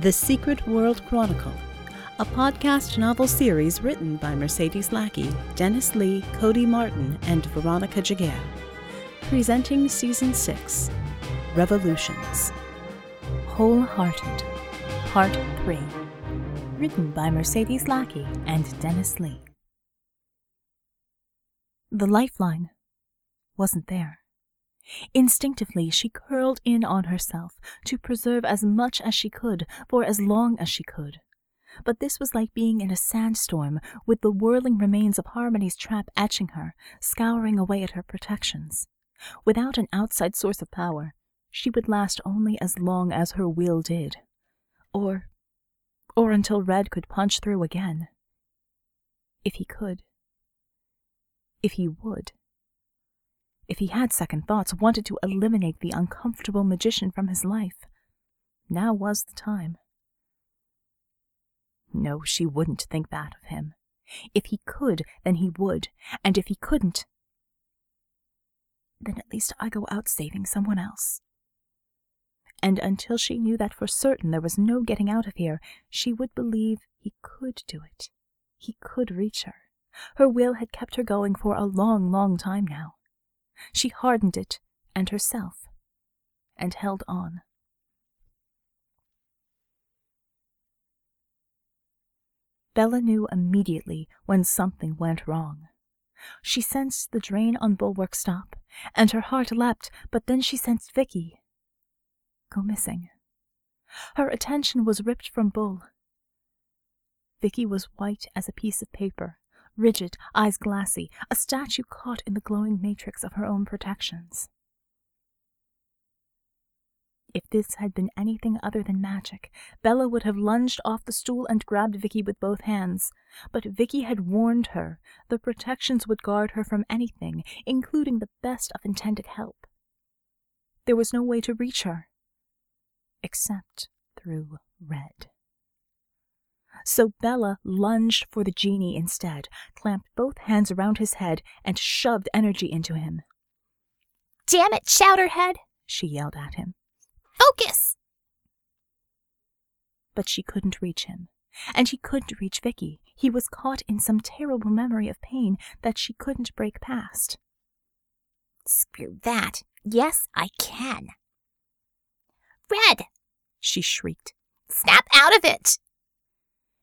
The Secret World Chronicle, a podcast novel series written by Mercedes Lackey, Dennis Lee, Cody Martin, and Veronica Giguere. Presenting Season 6 Revolutions. Hole-Hearted, Part 3. Written by Mercedes Lackey and Dennis Lee. The lifeline wasn't there. Instinctively, she curled in on herself to preserve as much as she could for as long as she could. But this was like being in a sandstorm with the whirling remains of Harmony's trap etching her, scouring away at her protections. Without an outside source of power, she would last only as long as her will did. Or, or until Red could punch through again. If he could. If he would if he had second thoughts, wanted to eliminate the uncomfortable magician from his life. Now was the time. No, she wouldn't think that of him. If he could, then he would, and if he couldn't, then at least I go out saving someone else. And until she knew that for certain there was no getting out of here, she would believe he could do it. He could reach her. Her will had kept her going for a long, long time now. She hardened it and herself, and held on. Bella knew immediately when something went wrong. She sensed the drain on Bulwark stop, and her heart leapt, but then she sensed Vickie go missing. Her attention was ripped from Bull. Vickie was white as a piece of paper, rigid, eyes glassy, a statue caught in the glowing matrix of her own protections. If this had been anything other than magic, Bella would have lunged off the stool and grabbed Vickie with both hands. But Vickie had warned her the protections would guard her from anything, including the best of intended help. There was no way to reach her, except through Red. So Bella lunged for the Djinni instead, clamped both hands around his head, and shoved energy into him. Damn it, Chowderhead! she yelled at him. Focus! But she couldn't reach him, and he couldn't reach Vickie. He was caught in some terrible memory of pain that she couldn't break past. Screw that. Yes, I can. Red! she shrieked. Snap out of it!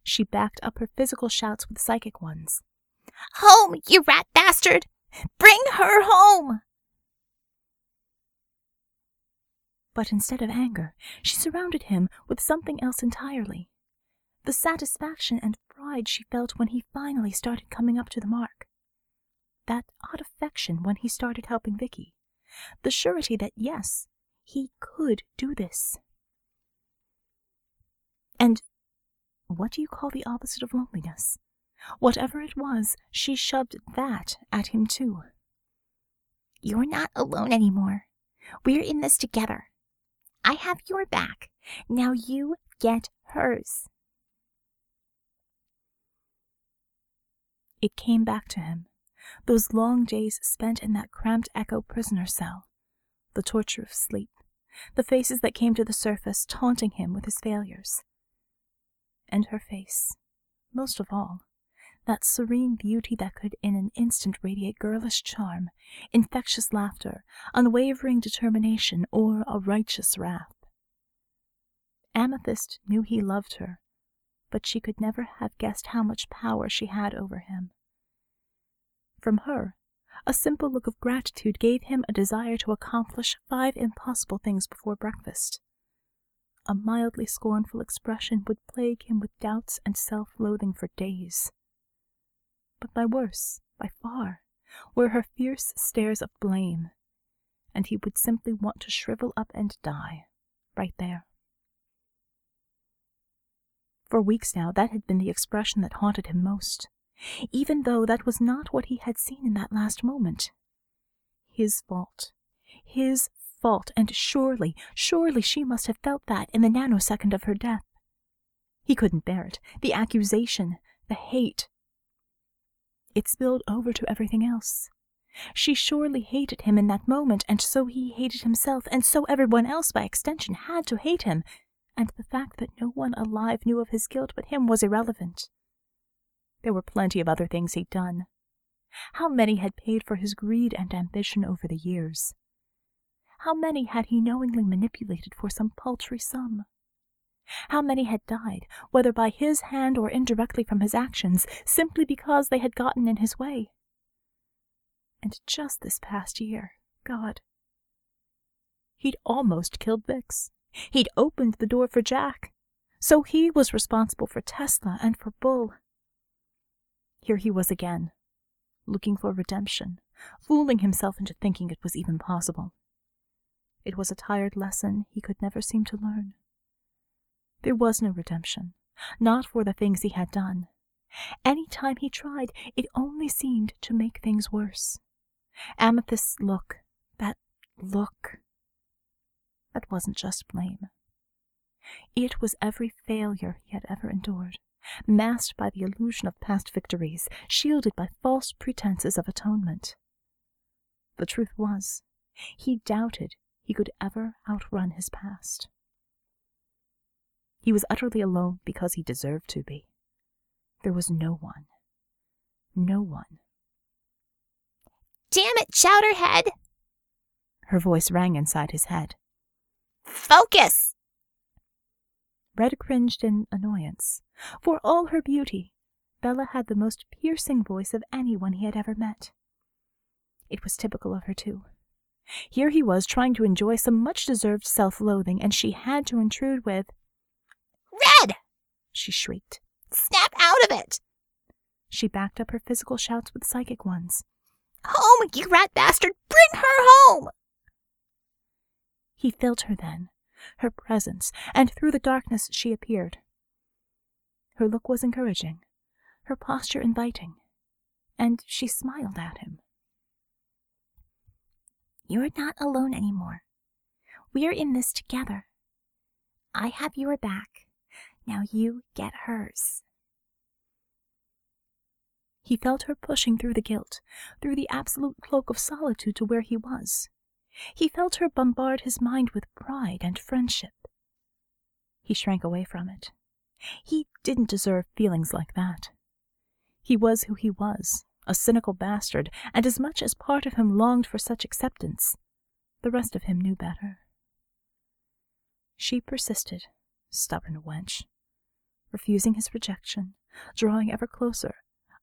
She backed up her physical shouts with psychic ones. Home, you rat bastard! Bring her home! But instead of anger, she surrounded him with something else entirely. The satisfaction and pride she felt when he finally started coming up to the mark. That odd affection when he started helping Vickie. The surety that, yes, he could do this. And what do you call the opposite of loneliness? Whatever it was, she shoved that at him too. You're not alone anymore. We're in this together. I have your back. Now you get hers. It came back to him. Those long days spent in that cramped echo prisoner cell. The torture of sleep. The faces that came to the surface, taunting him with his failures and her face. Most of all, that serene beauty that could in an instant radiate girlish charm, infectious laughter, unwavering determination, or a righteous wrath. Amethyst knew he loved her, but she could never have guessed how much power she had over him. From her, a simple look of gratitude gave him a desire to accomplish five impossible things before breakfast a mildly scornful expression would plague him with doubts and self loathing for days. But by worse, by far, were her fierce stares of blame, and he would simply want to shrivel up and die, right there. For weeks now, that had been the expression that haunted him most, even though that was not what he had seen in that last moment. His fault. His fault, and surely, surely she must have felt that in the nanosecond of her death. He couldn't bear it. The accusation, the hate. It spilled over to everything else. She surely hated him in that moment, and so he hated himself, and so everyone else by extension had to hate him, and the fact that no one alive knew of his guilt but him was irrelevant. There were plenty of other things he'd done. How many had paid for his greed and ambition over the years? How many had he knowingly manipulated for some paltry sum? How many had died, whether by his hand or indirectly from his actions, simply because they had gotten in his way? And just this past year, God. He'd almost killed Vix. He'd opened the door for Jack. So he was responsible for Tesla and for Bull. Here he was again, looking for redemption, fooling himself into thinking it was even possible. It was a tired lesson he could never seem to learn. There was no redemption, not for the things he had done. Any time he tried, it only seemed to make things worse. Amethyst's look, that look, that wasn't just blame. It was every failure he had ever endured, masked by the illusion of past victories, shielded by false pretenses of atonement. The truth was, he doubted he could ever outrun his past. He was utterly alone because he deserved to be. There was no one. No one. Damn it, Chowderhead! Her voice rang inside his head. Focus! Red cringed in annoyance. For all her beauty, Bella had the most piercing voice of anyone he had ever met. It was typical of her, too. Here he was trying to enjoy some much deserved self loathing, and she had to intrude with, Red! she shrieked. Snap out of it! She backed up her physical shouts with psychic ones. Home, you rat bastard! Bring her home! He felt her then, her presence, and through the darkness she appeared. Her look was encouraging, her posture inviting, and she smiled at him. You're not alone anymore. We're in this together. I have your back. Now you get hers. He felt her pushing through the guilt, through the absolute cloak of solitude to where he was. He felt her bombard his mind with pride and friendship. He shrank away from it. He didn't deserve feelings like that. He was who he was, a cynical bastard, and as much as part of him longed for such acceptance, the rest of him knew better. She persisted, stubborn wench, refusing his rejection, drawing ever closer,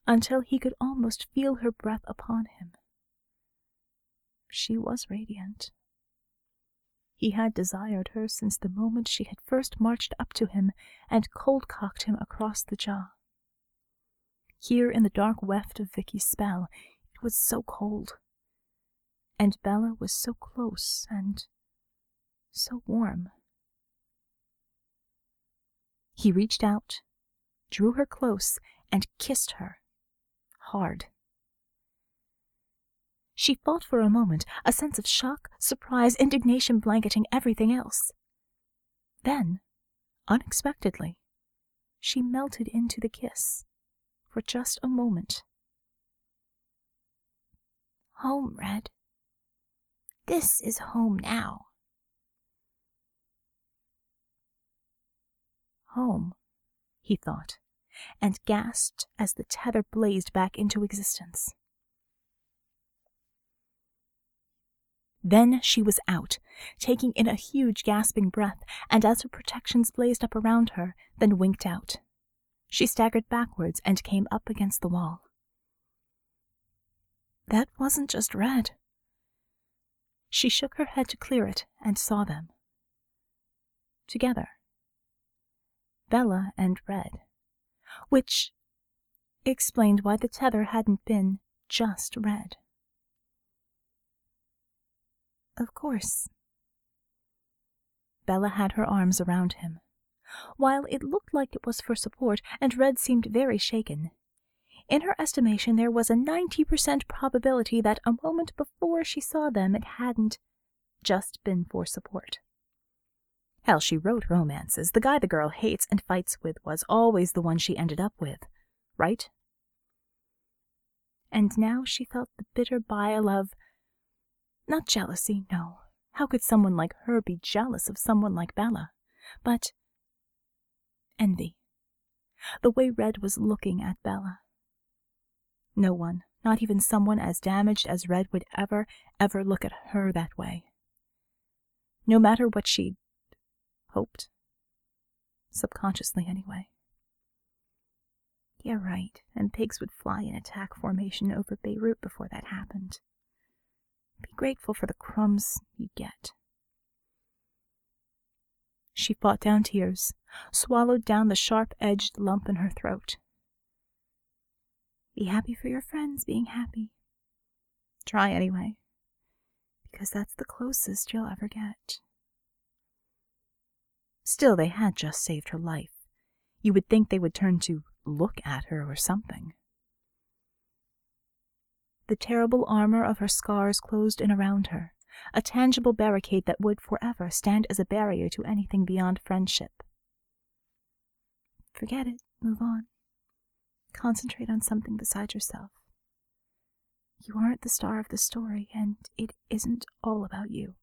until he could almost feel her breath upon him. She was radiant. He had desired her since the moment she had first marched up to him and cold cocked him across the jaw. Here in the dark weft of Vickie's spell, it was so cold. And Bella was so close and so warm. He reached out, drew her close, and kissed her. Hard. She fought for a moment, a sense of shock, surprise, indignation blanketing everything else. Then, unexpectedly, she melted into the kiss for just a moment. Home, Red. This is home now. Home, he thought, and gasped as the tether blazed back into existence. Then she was out, taking in a huge gasping breath, and as her protections blazed up around her, then winked out. She staggered backwards and came up against the wall. That wasn't just red. She shook her head to clear it and saw them. Together. Bella and Red. Which explained why the tether hadn't been just red. Of course. Bella had her arms around him. While it looked like it was for support, and Red seemed very shaken, in her estimation there was a 90% probability that a moment before she saw them it hadn't just been for support. Hell, she wrote romances. The guy the girl hates and fights with was always the one she ended up with, right? And now she felt the bitter bile of not jealousy, no. How could someone like her be jealous of someone like Bella? But envy. The way Red was looking at Bella. No one, not even someone as damaged as Red, would ever, ever look at her that way. No matter what she'd hoped. Subconsciously, anyway. Yeah, right, and pigs would fly in attack formation over Beirut before that happened. Be grateful for the crumbs you get. She fought down tears, swallowed down the sharp edged lump in her throat. Be happy for your friends being happy. Try anyway, because that's the closest you'll ever get. Still, they had just saved her life. You would think they would turn to look at her or something. The terrible armor of her scars closed in around her, a tangible barricade that would forever stand as a barrier to anything beyond friendship. Forget it, move on. Concentrate on something besides yourself. You aren't the star of the story, and it isn't all about you.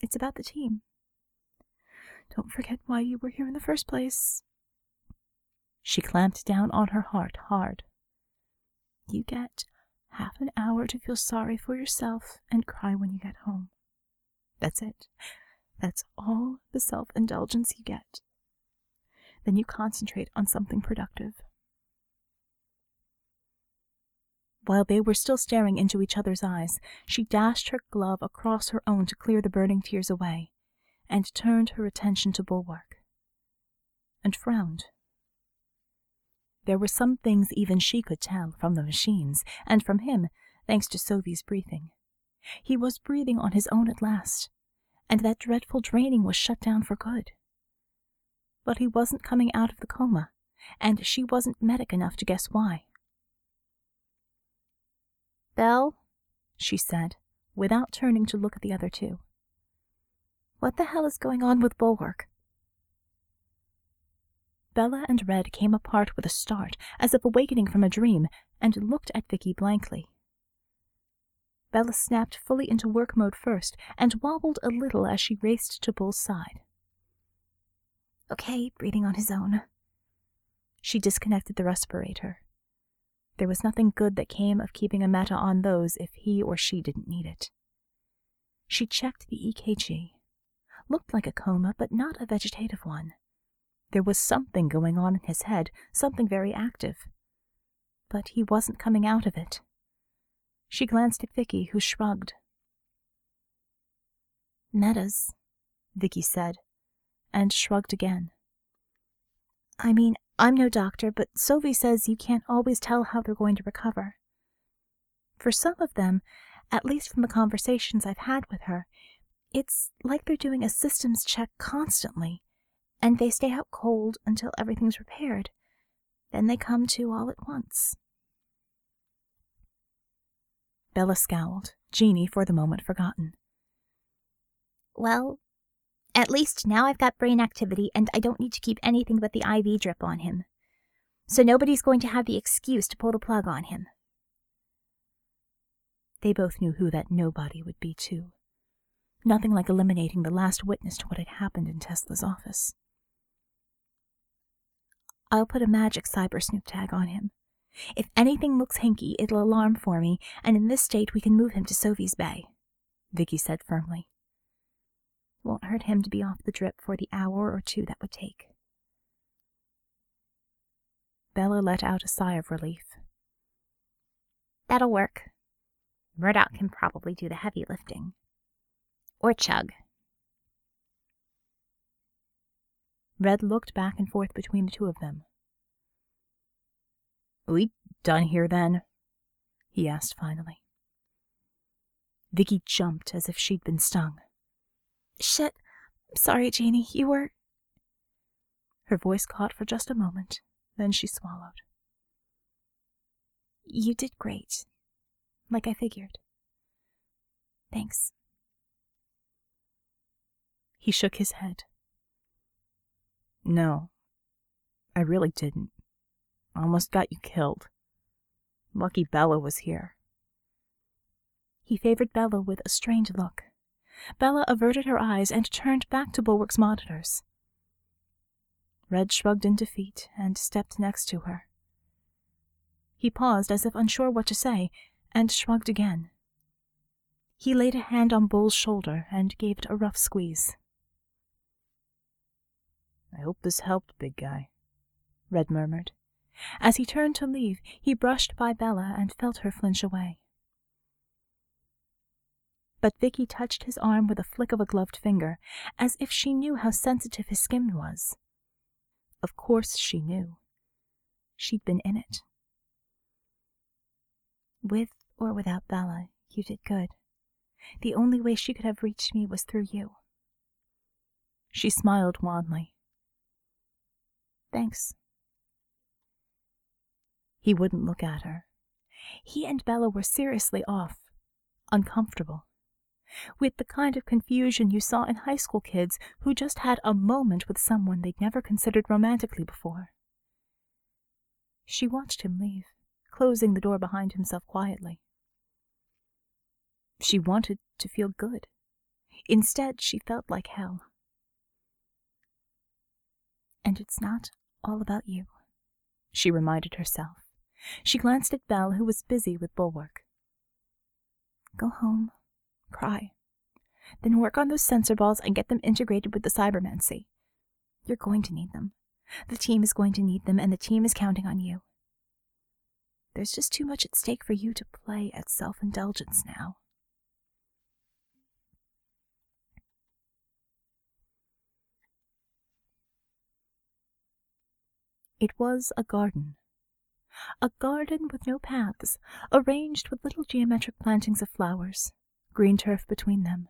It's about the team. Don't forget why you were here in the first place. She clamped down on her heart hard. You get half an hour to feel sorry for yourself and cry when you get home. That's it. That's all the self indulgence you get. Then you concentrate on something productive. While they were still staring into each other's eyes, she dashed her glove across her own to clear the burning tears away, and turned her attention to Bulwark. And frowned. There were some things even she could tell from the machines, and from him, thanks to Sophie's breathing. He was breathing on his own at last, and that dreadful draining was shut down for good. But he wasn't coming out of the coma, and she wasn't medic enough to guess why. Belle, she said, without turning to look at the other two. What the hell is going on with Bulwark? Bella and Red came apart with a start, as if awakening from a dream, and looked at Vickie blankly. Bella snapped fully into work mode first, and wobbled a little as she raced to Bull's side. Okay, breathing on his own. She disconnected the respirator. There was nothing good that came of keeping a meta on those if he or she didn't need it. She checked the EKG. Looked like a coma, but not a vegetative one. There was something going on in his head, something very active. But he wasn't coming out of it. She glanced at Vickie, who shrugged. Metas, Vickie said, and shrugged again. I mean, I'm no doctor, but Sylvie says you can't always tell how they're going to recover. For some of them, at least from the conversations I've had with her, it's like they're doing a systems check constantly and they stay out cold until everything's repaired. Then they come to all at once. Bella scowled, Djinni for the moment forgotten. Well, at least now I've got brain activity and I don't need to keep anything but the IV drip on him. So nobody's going to have the excuse to pull the plug on him. They both knew who that nobody would be, too. Nothing like eliminating the last witness to what had happened in Tesla's office. I'll put a magic cyber snoop tag on him. If anything looks hinky, it'll alarm for me, and in this state we can move him to Sophie's Bay, Vickie said firmly. Won't hurt him to be off the drip for the hour or two that would take. Bella let out a sigh of relief. That'll work. Murdoch can probably do the heavy lifting. Or Chug. Red looked back and forth between the two of them. We done here then? he asked finally. Vickie jumped as if she'd been stung. Shit. Sorry, Djinni. You were. Her voice caught for just a moment, then she swallowed. You did great. Like I figured. Thanks. He shook his head. No, I really didn't. Almost got you killed. Lucky Bella was here. He favored Bella with a strange look. Bella averted her eyes and turned back to Bulwark's monitors. Red shrugged in defeat and stepped next to her. He paused as if unsure what to say, and shrugged again. He laid a hand on Bull's shoulder and gave it a rough squeeze. I hope this helped, big guy, Red murmured. As he turned to leave, he brushed by Bella and felt her flinch away. But Vickie touched his arm with a flick of a gloved finger, as if she knew how sensitive his skin was. Of course she knew. She'd been in it. With or without Bella, you did good. The only way she could have reached me was through you. She smiled wanly. Thanks. He wouldn't look at her. He and Bella were seriously off, uncomfortable, with the kind of confusion you saw in high school kids who just had a moment with someone they'd never considered romantically before. She watched him leave, closing the door behind himself quietly. She wanted to feel good. Instead, she felt like hell. And it's not all about you, she reminded herself. She glanced at Belle, who was busy with bulwark. Go home, cry, then work on those sensor balls and get them integrated with the cybermancy. You're going to need them. The team is going to need them, and the team is counting on you. There's just too much at stake for you to play at self indulgence now. It was a garden. A garden with no paths, arranged with little geometric plantings of flowers, green turf between them.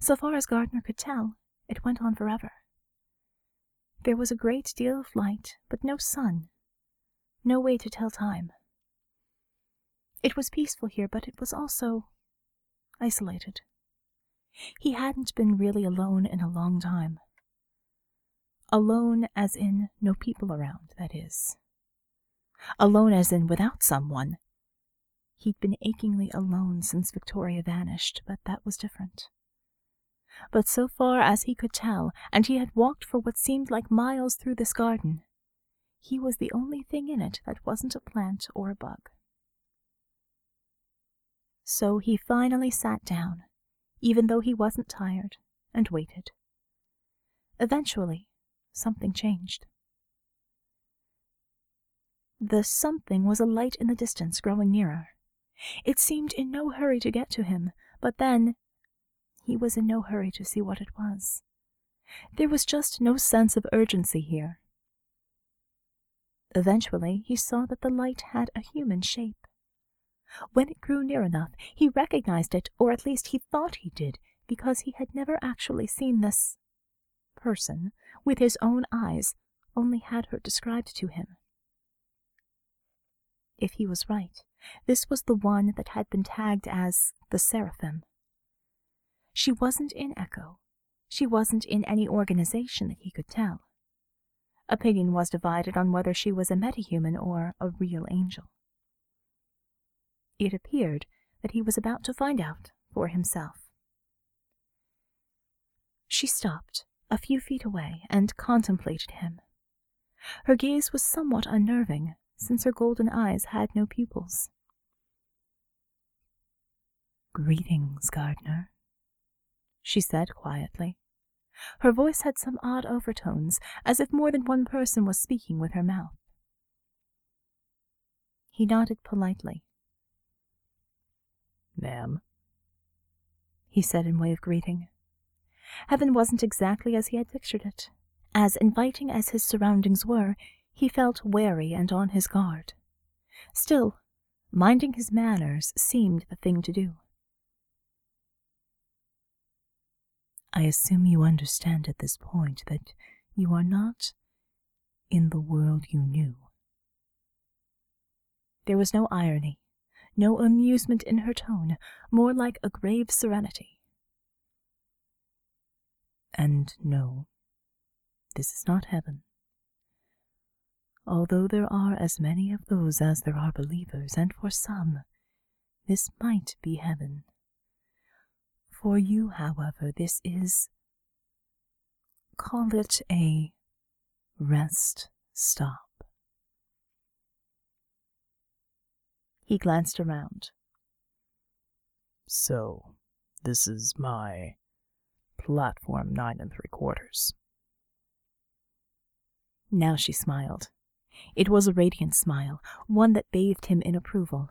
So far as Gardner could tell, it went on forever. There was a great deal of light, but no sun, no way to tell time. It was peaceful here, but it was also isolated. He hadn't been really alone in a long time. Alone as in no people around, that is. Alone as in without someone. He'd been achingly alone since Victoria vanished, but that was different. But so far as he could tell, and he had walked for what seemed like miles through this garden, he was the only thing in it that wasn't a plant or a bug. So he finally sat down, even though he wasn't tired, and waited. Eventually, something changed. The something was a light in the distance growing nearer. It seemed in no hurry to get to him, but then he was in no hurry to see what it was. There was just no sense of urgency here. Eventually, he saw that the light had a human shape. When it grew near enough, he recognized it, or at least he thought he did, because he had never actually seen this person with his own eyes, only had her described to him. If he was right, this was the one that had been tagged as the Seraphim. She wasn't in Echo. She wasn't in any organization that he could tell. Opinion was divided on whether she was a metahuman or a real angel. It appeared that he was about to find out for himself. She stopped a few feet away and contemplated him. Her gaze was somewhat unnerving, since her golden eyes had no pupils. Greetings, Gardner, she said quietly. Her voice had some odd overtones, as if more than one person was speaking with her mouth. He nodded politely. Ma'am, he said in way of greeting. Heaven wasn't exactly as he had pictured it. As inviting as his surroundings were, he felt wary and on his guard. Still, minding his manners seemed the thing to do. I assume you understand at this point that you are not in the world you knew. There was no irony, no amusement in her tone, more like a grave serenity. And no, this is not heaven. Although there are as many of those as there are believers, and for some, this might be heaven. For you, however, this is, call it a Rest. Stop. He glanced around. So, this is my platform nine and three quarters. Now she smiled. It was a radiant smile, one that bathed him in approval.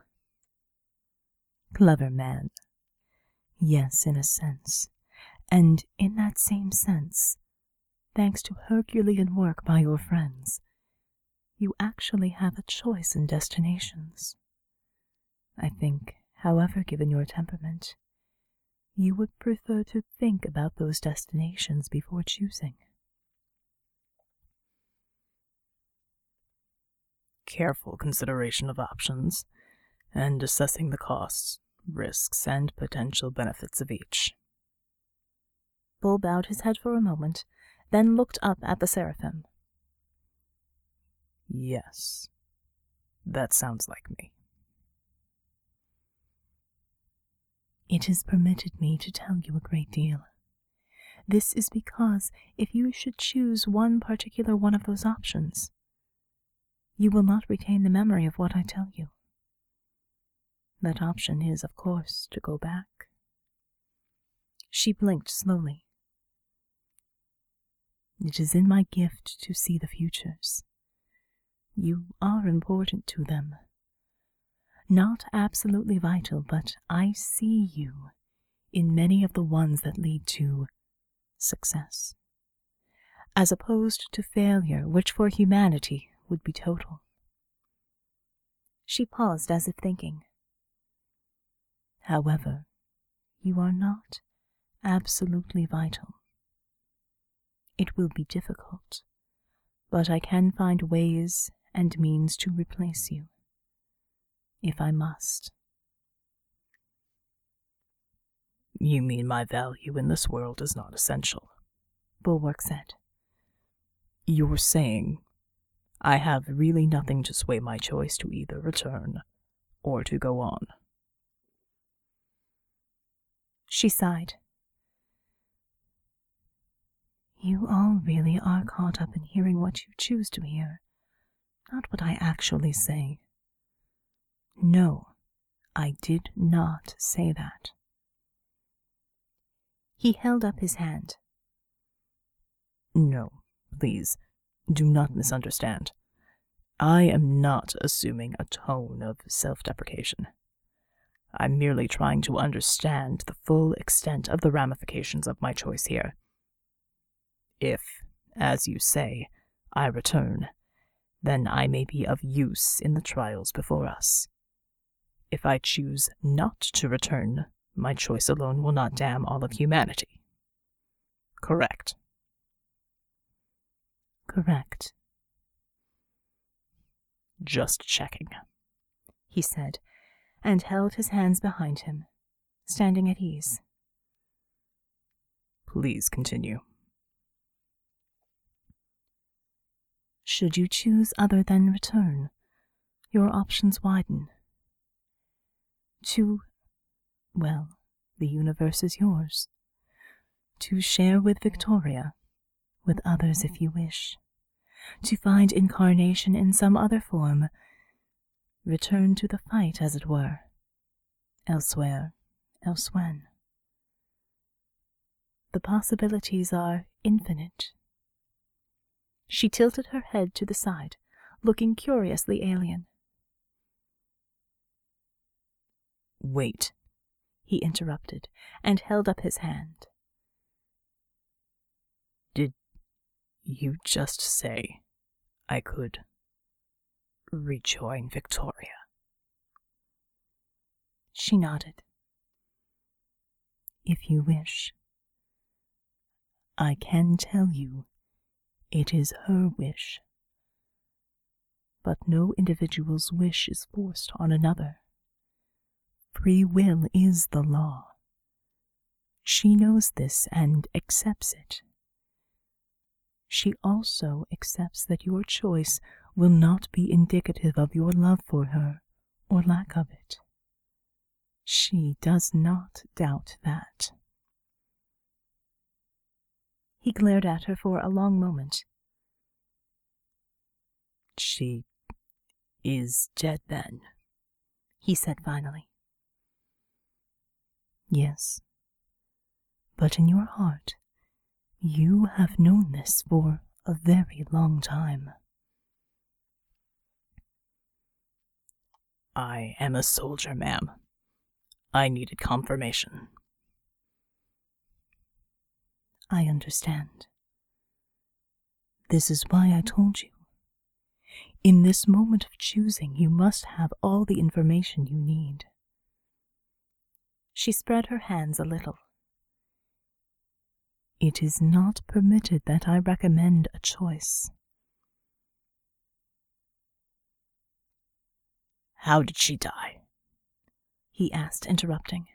Clever man. Yes, in a sense. And in that same sense, thanks to Herculean work by your friends, you actually have a choice in destinations. I think, however, given your temperament, you would prefer to think about those destinations before choosing. Careful consideration of options and assessing the costs, risks, and potential benefits of each. Bull bowed his head for a moment, then looked up at the seraphim. Yes, that sounds like me. It has permitted me to tell you a great deal. This is because if you should choose one particular one of those options, you will not retain the memory of what I tell you. That option is, of course, to go back. She blinked slowly. It is in my gift to see the futures. You are important to them. Not absolutely vital, but I see you in many of the ones that lead to success, as opposed to failure, which for humanity would be total. She paused as if thinking. However, you are not absolutely vital. It will be difficult, but I can find ways and means to replace you, if I must. You mean my value in this world is not essential? Bulwark said. You're saying I have really nothing to sway my choice to either return or to go on. She sighed. You all really are caught up in hearing what you choose to hear, not what I actually say. No, I did not say that. He held up his hand. No, please, do not misunderstand. I am not assuming a tone of self deprecation. I'm merely trying to understand the full extent of the ramifications of my choice here. If, as you say, I return, then I may be of use in the trials before us. If I choose not to return, my choice alone will not damn all of humanity. Correct. Correct. Just checking, he said, and held his hands behind him, standing at ease. Please continue. Should you choose other than return, your options widen. To, well, the universe is yours. To share with Victoria, with others if you wish. To find incarnation in some other form. Return to the fight, as it were. Elsewhere, elsewhen. The possibilities are infinite. She tilted her head to the side, looking curiously alien. Wait, he interrupted, and held up his hand. Did you just say I could rejoin Victoria? She nodded. If you wish. I can tell you it is her wish. But no individual's wish is forced on another. Free will is the law. She knows this and accepts it. She also accepts that your choice will not be indicative of your love for her or lack of it. She does not doubt that. He glared at her for a long moment. She is dead then, he said finally. Yes. But in your heart, you have known this for a very long time. I am a soldier, ma'am. I needed confirmation. I understand. This is why I told you. In this moment of choosing, you must have all the information you need. She spread her hands a little. It is not permitted that I recommend a choice. How did she die? he asked, interrupting.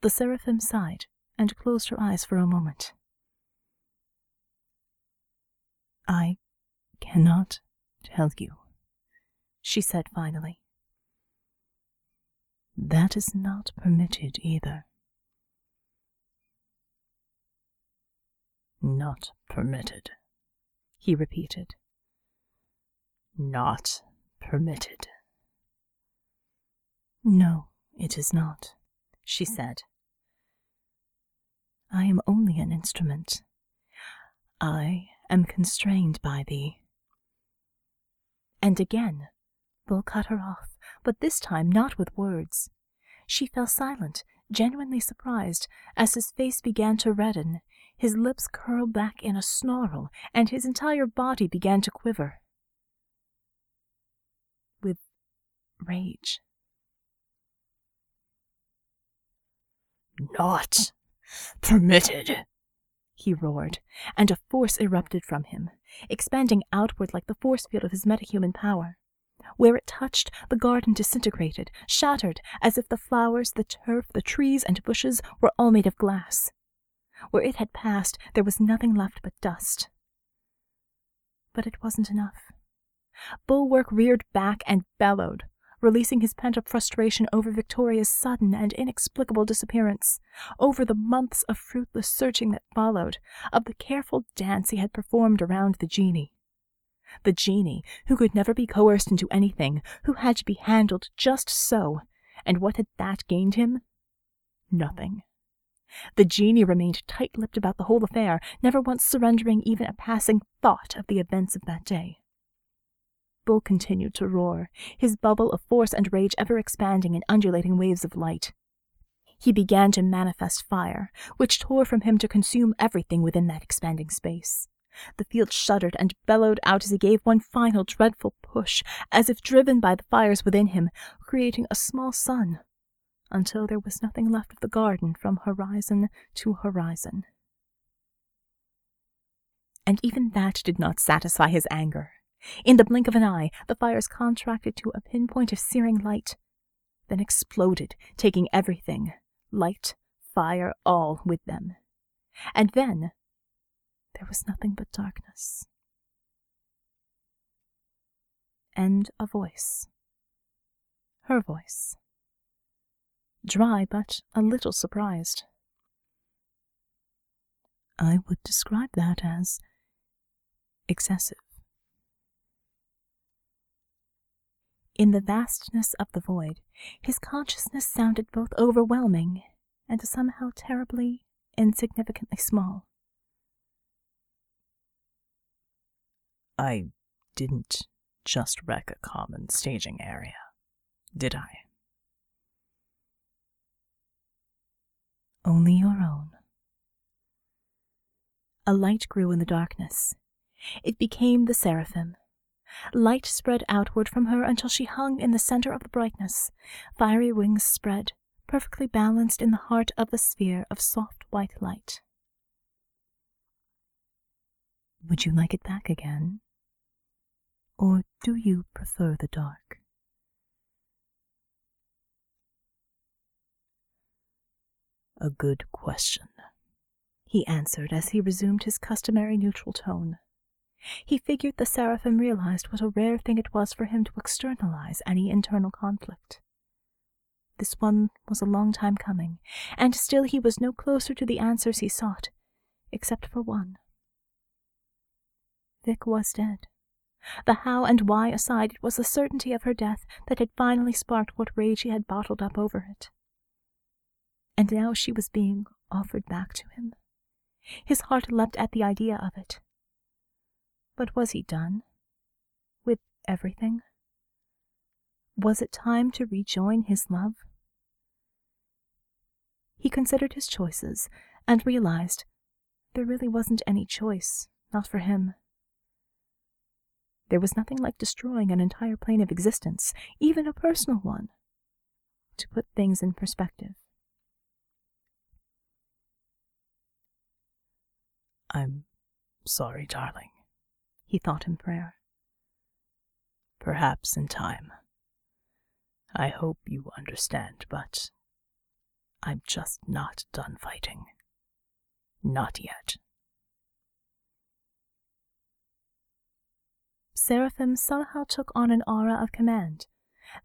The seraphim sighed and closed her eyes for a moment. I cannot tell you, she said finally. That is not permitted either. Not permitted, he repeated. Not permitted. No, it is not, she said. I am only an instrument. I am constrained by thee. And again, Bull cut her off, but this time not with words. She fell silent, genuinely surprised, as his face began to redden, his lips curled back in a snarl, and his entire body began to quiver. With rage. Not permitted, he roared, and a force erupted from him, expanding outward like the force field of his metahuman power. Where it touched, the garden disintegrated, shattered, as if the flowers, the turf, the trees, and bushes were all made of glass. Where it had passed, there was nothing left but dust. But it wasn't enough. Bulwark reared back and bellowed, releasing his pent up frustration over Victoria's sudden and inexplicable disappearance, over the months of fruitless searching that followed, of the careful dance he had performed around the Djinni. The Djinni, who could never be coerced into anything, who had to be handled just so, and what had that gained him? Nothing. The Djinni remained tight lipped about the whole affair, never once surrendering even a passing thought of the events of that day. Bull continued to roar, his bubble of force and rage ever expanding in undulating waves of light. He began to manifest fire, which tore from him to consume everything within that expanding space. The field shuddered and bellowed out as he gave one final dreadful push, as if driven by the fires within him, creating a small sun, until there was nothing left of the garden from horizon to horizon. And even that did not satisfy his anger. In the blink of an eye, the fires contracted to a pinpoint of searing light, then exploded, taking everything light, fire, all with them. And then there was nothing but darkness. And a voice. Her voice. Dry, but a little surprised. I would describe that as excessive. In the vastness of the void, his consciousness sounded both overwhelming and somehow terribly, insignificantly small. I didn't just wreck a common staging area, did I? Only your own. A light grew in the darkness. It became the seraphim, Light spread outward from her until she hung in the center of the brightness. Fiery wings spread, perfectly balanced in the heart of the sphere of soft white light. Would you like it back again? Or do you prefer the dark? A good question, he answered as he resumed his customary neutral tone. He figured the seraphim realized what a rare thing it was for him to externalize any internal conflict. This one was a long time coming, and still he was no closer to the answers he sought, except for one. Vic was dead. The how and why aside, it was the certainty of her death that had finally sparked what rage he had bottled up over it. And now she was being offered back to him. His heart leapt at the idea of it. But was he done? With everything? Was it time to rejoin his love? He considered his choices and realized there really wasn't any choice, not for him. There was nothing like destroying an entire plane of existence, even a personal one, to put things in perspective. I'm sorry, darling, he thought in prayer. Perhaps in time. I hope you understand, but I'm just not done fighting. Not yet. Seraphim somehow took on an aura of command,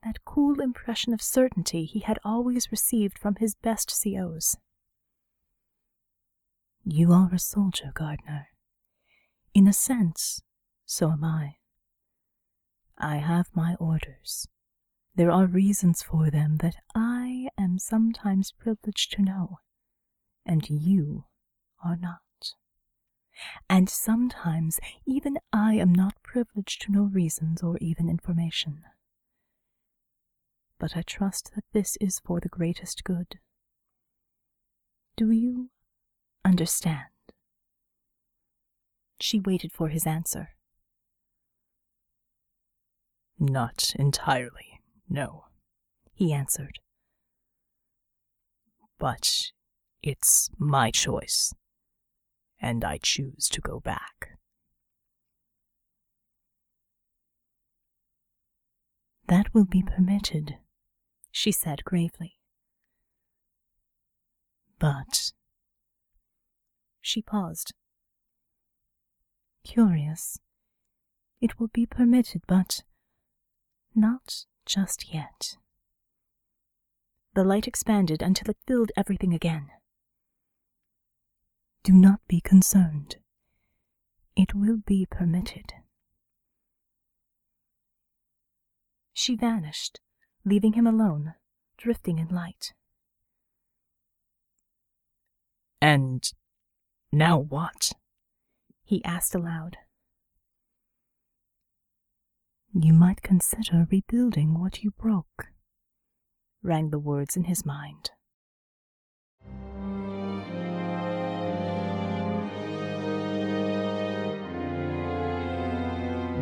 that cool impression of certainty he had always received from his best COs. You are a soldier, Gardner. In a sense, so am I. I have my orders. There are reasons for them that I am sometimes privileged to know, and you are not. And sometimes even I am not privileged to know reasons or even information. But I trust that this is for the greatest good. Do you understand? She waited for his answer. Not entirely, no, he answered. But it's my choice and I choose to go back. That will be permitted, she said gravely. But. She paused. Curious. It will be permitted, but not just yet. The light expanded until it filled everything again. Do not be concerned. It will be permitted. She vanished, leaving him alone, drifting in light. And now what? he asked aloud. You might consider rebuilding what you broke, rang the words in his mind.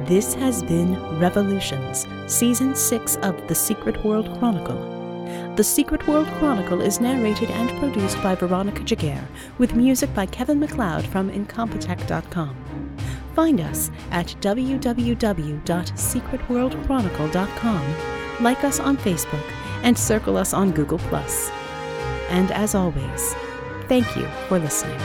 This has been Revolutions, Season 6 of The Secret World Chronicle. The Secret World Chronicle is narrated and produced by Veronica Giguere, with music by Kevin MacLeod from Incompetech.com. Find us at www.secretworldchronicle.com, like us on Facebook, and circle us on Google. And as always, thank you for listening.